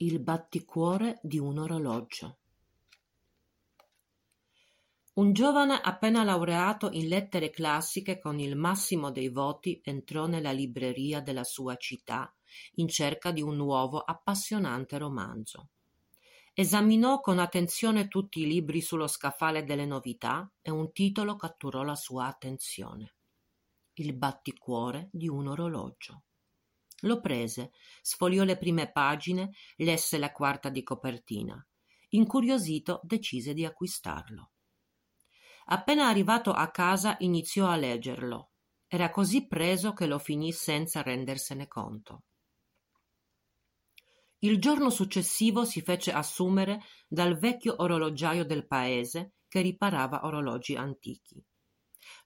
Il batticuore di un orologio. Un giovane appena laureato in lettere classiche con il massimo dei voti entrò nella libreria della sua città in cerca di un nuovo appassionante romanzo. Esaminò con attenzione tutti i libri sullo scaffale delle novità e un titolo catturò la sua attenzione. Il batticuore di un orologio. Lo prese, sfogliò le prime pagine, lesse la quarta di copertina. Incuriosito decise di acquistarlo. Appena arrivato a casa iniziò a leggerlo. Era così preso che lo finì senza rendersene conto. Il giorno successivo si fece assumere dal vecchio orologiaio del paese che riparava orologi antichi.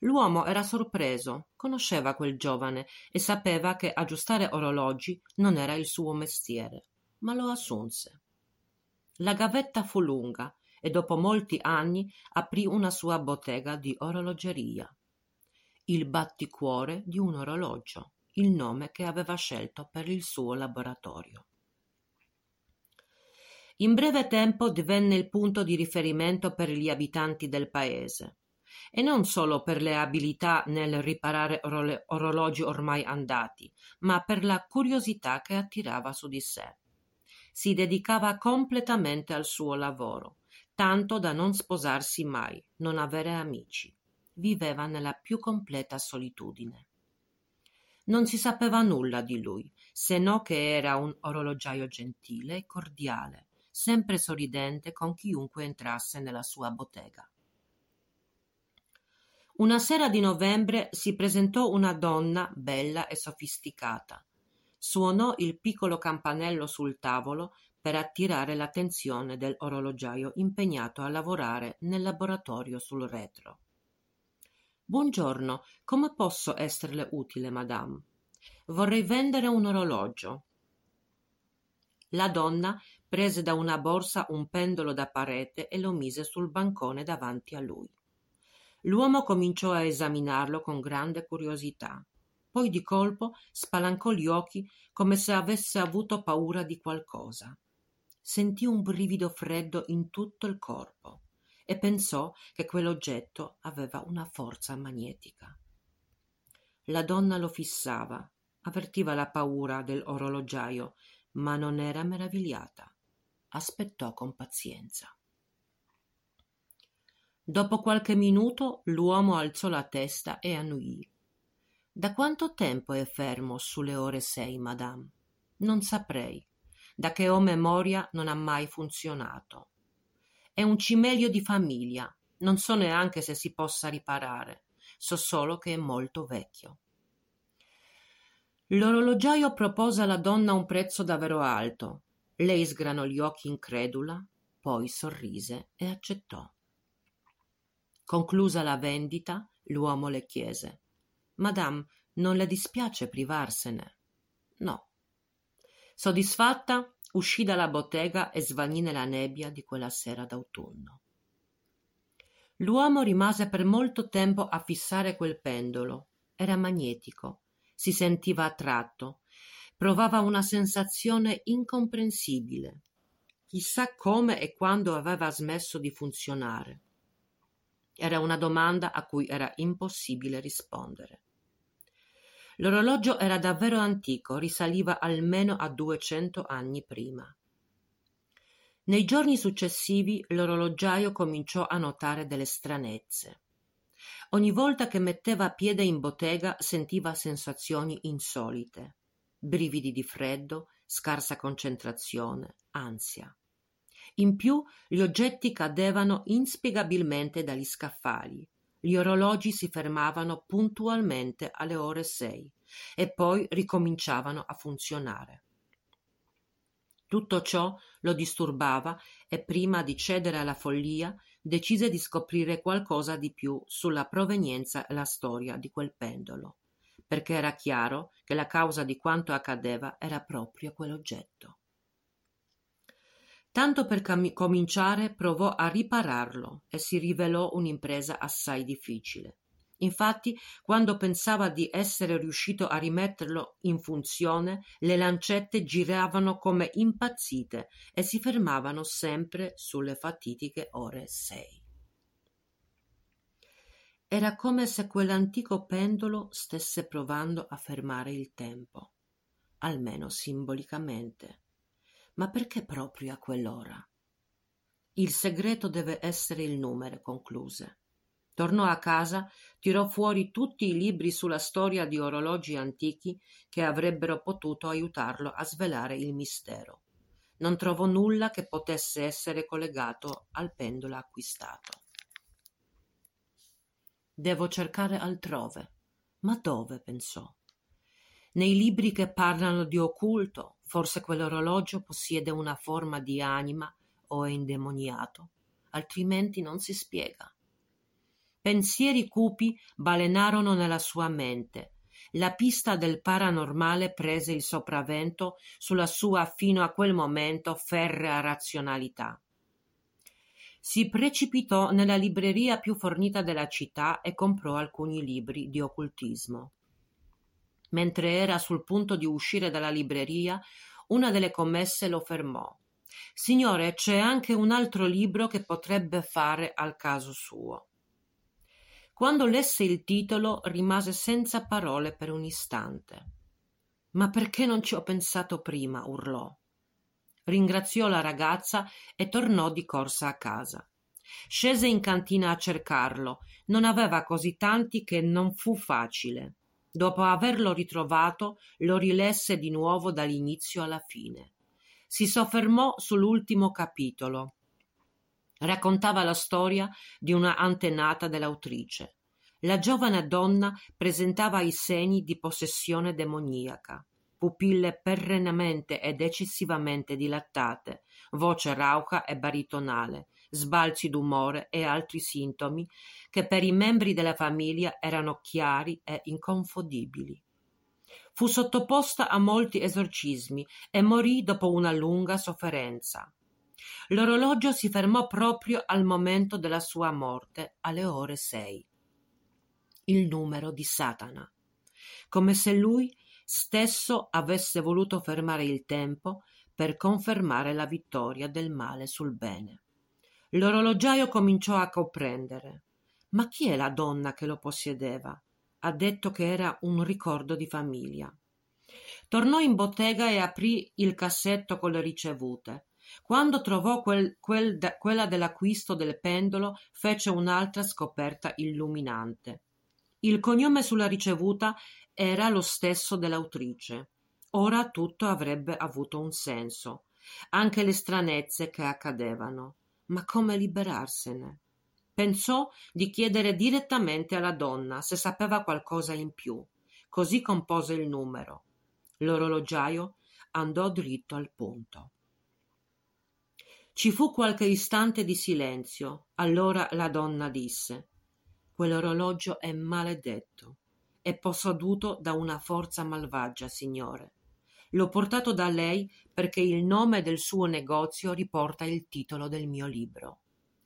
L'uomo era sorpreso, conosceva quel giovane e sapeva che aggiustare orologi non era il suo mestiere, ma lo assunse. La gavetta fu lunga e dopo molti anni aprì una sua bottega di orologeria. Il batticuore di un orologio, il nome che aveva scelto per il suo laboratorio. In breve tempo divenne il punto di riferimento per gli abitanti del paese e non solo per le abilità nel riparare orologi ormai andati, ma per la curiosità che attirava su di sé. Si dedicava completamente al suo lavoro, tanto da non sposarsi mai, non avere amici. Viveva nella più completa solitudine. Non si sapeva nulla di lui, se no che era un orologiaio gentile e cordiale, sempre sorridente con chiunque entrasse nella sua bottega. Una sera di novembre si presentò una donna bella e sofisticata. Suonò il piccolo campanello sul tavolo per attirare l'attenzione dell'orologiaio impegnato a lavorare nel laboratorio sul retro. Buongiorno, come posso esserle utile, madame? Vorrei vendere un orologio. La donna prese da una borsa un pendolo da parete e lo mise sul bancone davanti a lui. L'uomo cominciò a esaminarlo con grande curiosità. Poi di colpo spalancò gli occhi come se avesse avuto paura di qualcosa. Sentì un brivido freddo in tutto il corpo e pensò che quell'oggetto aveva una forza magnetica. La donna lo fissava, avvertiva la paura dell'orologiaio, ma non era meravigliata. Aspettò con pazienza. Dopo qualche minuto l'uomo alzò la testa e annuì. Da quanto tempo è fermo sulle ore sei, madame? Non saprei. Da che ho memoria non ha mai funzionato. È un cimelio di famiglia. Non so neanche se si possa riparare. So solo che è molto vecchio. L'orologiaio propose alla donna un prezzo davvero alto. Lei sgranò gli occhi incredula, poi sorrise e accettò. Conclusa la vendita, l'uomo le chiese: Madame, non le dispiace privarsene? No. Soddisfatta, uscì dalla bottega e svanì nella nebbia di quella sera d'autunno. L'uomo rimase per molto tempo a fissare quel pendolo. Era magnetico, si sentiva attratto, provava una sensazione incomprensibile. Chissà come e quando aveva smesso di funzionare. Era una domanda a cui era impossibile rispondere. L'orologio era davvero antico, risaliva almeno a duecento anni prima. Nei giorni successivi l'orologiaio cominciò a notare delle stranezze. Ogni volta che metteva piede in bottega sentiva sensazioni insolite, brividi di freddo, scarsa concentrazione, ansia. In più gli oggetti cadevano inspiegabilmente dagli scaffali, gli orologi si fermavano puntualmente alle ore sei e poi ricominciavano a funzionare. Tutto ciò lo disturbava e prima di cedere alla follia decise di scoprire qualcosa di più sulla provenienza e la storia di quel pendolo, perché era chiaro che la causa di quanto accadeva era proprio quell'oggetto. Tanto per cominciare provò a ripararlo e si rivelò un'impresa assai difficile. Infatti, quando pensava di essere riuscito a rimetterlo in funzione, le lancette giravano come impazzite e si fermavano sempre sulle fatitiche ore sei. Era come se quell'antico pendolo stesse provando a fermare il tempo, almeno simbolicamente. Ma perché proprio a quell'ora? Il segreto deve essere il numero, concluse. Tornò a casa, tirò fuori tutti i libri sulla storia di orologi antichi che avrebbero potuto aiutarlo a svelare il mistero. Non trovò nulla che potesse essere collegato al pendolo acquistato. Devo cercare altrove. Ma dove? pensò. Nei libri che parlano di occulto, forse quell'orologio possiede una forma di anima o è indemoniato, altrimenti non si spiega. Pensieri cupi balenarono nella sua mente. La pista del paranormale prese il sopravvento sulla sua fino a quel momento ferrea razionalità. Si precipitò nella libreria più fornita della città e comprò alcuni libri di occultismo. Mentre era sul punto di uscire dalla libreria, una delle commesse lo fermò. Signore, c'è anche un altro libro che potrebbe fare al caso suo. Quando lesse il titolo rimase senza parole per un istante. Ma perché non ci ho pensato prima? urlò. Ringraziò la ragazza e tornò di corsa a casa. Scese in cantina a cercarlo. Non aveva così tanti che non fu facile. Dopo averlo ritrovato, lo rilesse di nuovo dall'inizio alla fine. Si soffermò sull'ultimo capitolo Raccontava la storia di una antenata dell'autrice. La giovane donna presentava i segni di possessione demoniaca, pupille perennemente ed eccessivamente dilattate, voce rauca e baritonale, sbalzi d'umore e altri sintomi che per i membri della famiglia erano chiari e inconfondibili. Fu sottoposta a molti esorcismi e morì dopo una lunga sofferenza. L'orologio si fermò proprio al momento della sua morte, alle ore sei. Il numero di Satana. Come se lui stesso avesse voluto fermare il tempo per confermare la vittoria del male sul bene. L'orologiaio cominciò a comprendere. Ma chi è la donna che lo possedeva? Ha detto che era un ricordo di famiglia. Tornò in bottega e aprì il cassetto con le ricevute. Quando trovò quel, quel quella dell'acquisto del pendolo, fece un'altra scoperta illuminante. Il cognome sulla ricevuta era lo stesso dell'autrice. Ora tutto avrebbe avuto un senso, anche le stranezze che accadevano. Ma come liberarsene? Pensò di chiedere direttamente alla donna se sapeva qualcosa in più. Così compose il numero. L'orologiaio andò dritto al punto. Ci fu qualche istante di silenzio. Allora la donna disse: Quell'orologio è maledetto. È posseduto da una forza malvagia, signore. L'ho portato da lei perché il nome del suo negozio riporta il titolo del mio libro.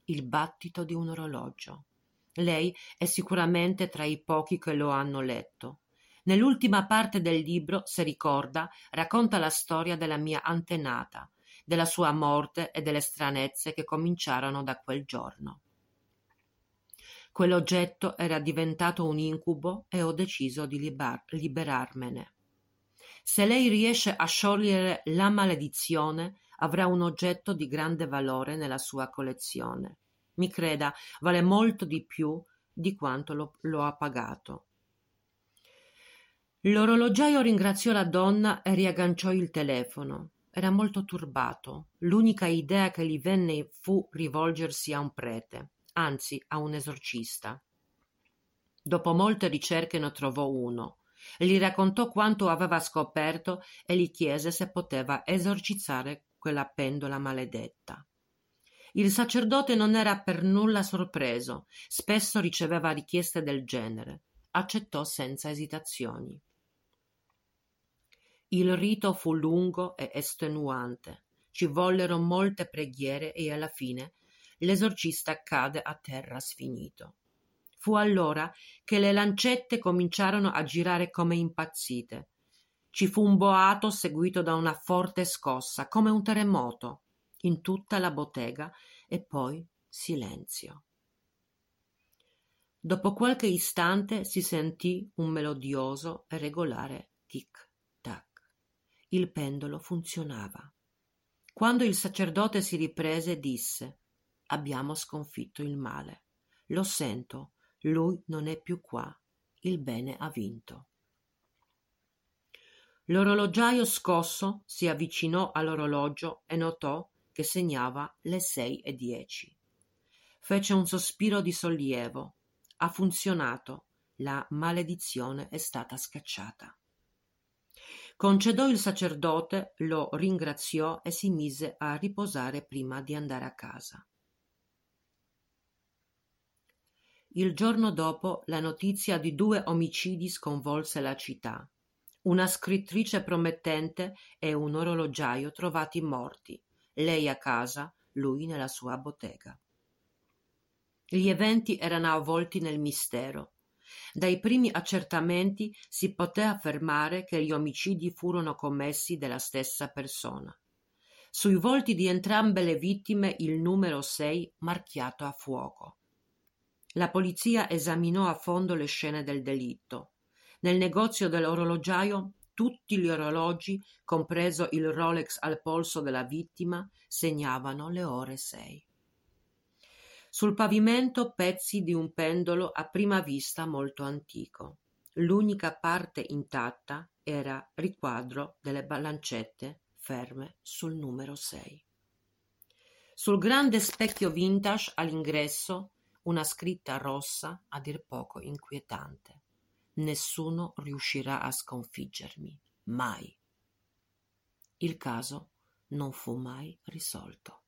Il battito di un orologio. Lei è sicuramente tra i pochi che lo hanno letto. Nell'ultima parte del libro, se ricorda, racconta la storia della mia antenata, della sua morte e delle stranezze che cominciarono da quel giorno. Quell'oggetto era diventato un incubo e ho deciso di liber- liberarmene. Se lei riesce a sciogliere la maledizione, avrà un oggetto di grande valore nella sua collezione. Mi creda, vale molto di più di quanto lo, lo ha pagato. L'orologiaio ringraziò la donna e riagganciò il telefono. Era molto turbato. L'unica idea che gli venne fu rivolgersi a un prete, anzi a un esorcista. Dopo molte ricerche ne trovò uno. Gli raccontò quanto aveva scoperto e gli chiese se poteva esorcizzare quella pendola maledetta. Il sacerdote non era per nulla sorpreso, spesso riceveva richieste del genere. Accettò senza esitazioni. Il rito fu lungo e estenuante. Ci vollero molte preghiere e alla fine l'esorcista cadde a terra sfinito. Fu allora che le lancette cominciarono a girare come impazzite. Ci fu un boato seguito da una forte scossa, come un terremoto, in tutta la bottega, e poi silenzio. Dopo qualche istante si sentì un melodioso e regolare tic-tac. Il pendolo funzionava. Quando il sacerdote si riprese, disse: Abbiamo sconfitto il male. Lo sento, lui non è più qua. Il bene ha vinto. L'orologiaio scosso si avvicinò all'orologio e notò che segnava le sei e dieci. Fece un sospiro di sollievo. Ha funzionato. La maledizione è stata scacciata. Concedò il sacerdote, lo ringraziò e si mise a riposare prima di andare a casa. Il giorno dopo la notizia di due omicidi sconvolse la città. Una scrittrice promettente e un orologiaio trovati morti, lei a casa, lui nella sua bottega. Gli eventi erano avvolti nel mistero. Dai primi accertamenti si poté affermare che gli omicidi furono commessi dalla stessa persona. Sui volti di entrambe le vittime il numero 6 marchiato a fuoco. La polizia esaminò a fondo le scene del delitto. Nel negozio dell'orologiaio tutti gli orologi, compreso il Rolex al polso della vittima, segnavano le ore sei. Sul pavimento pezzi di un pendolo a prima vista molto antico. L'unica parte intatta era riquadro delle lancette ferme sul numero 6. Sul grande specchio vintage all'ingresso una scritta rossa a dir poco inquietante. Nessuno riuscirà a sconfiggermi, mai. Il caso non fu mai risolto.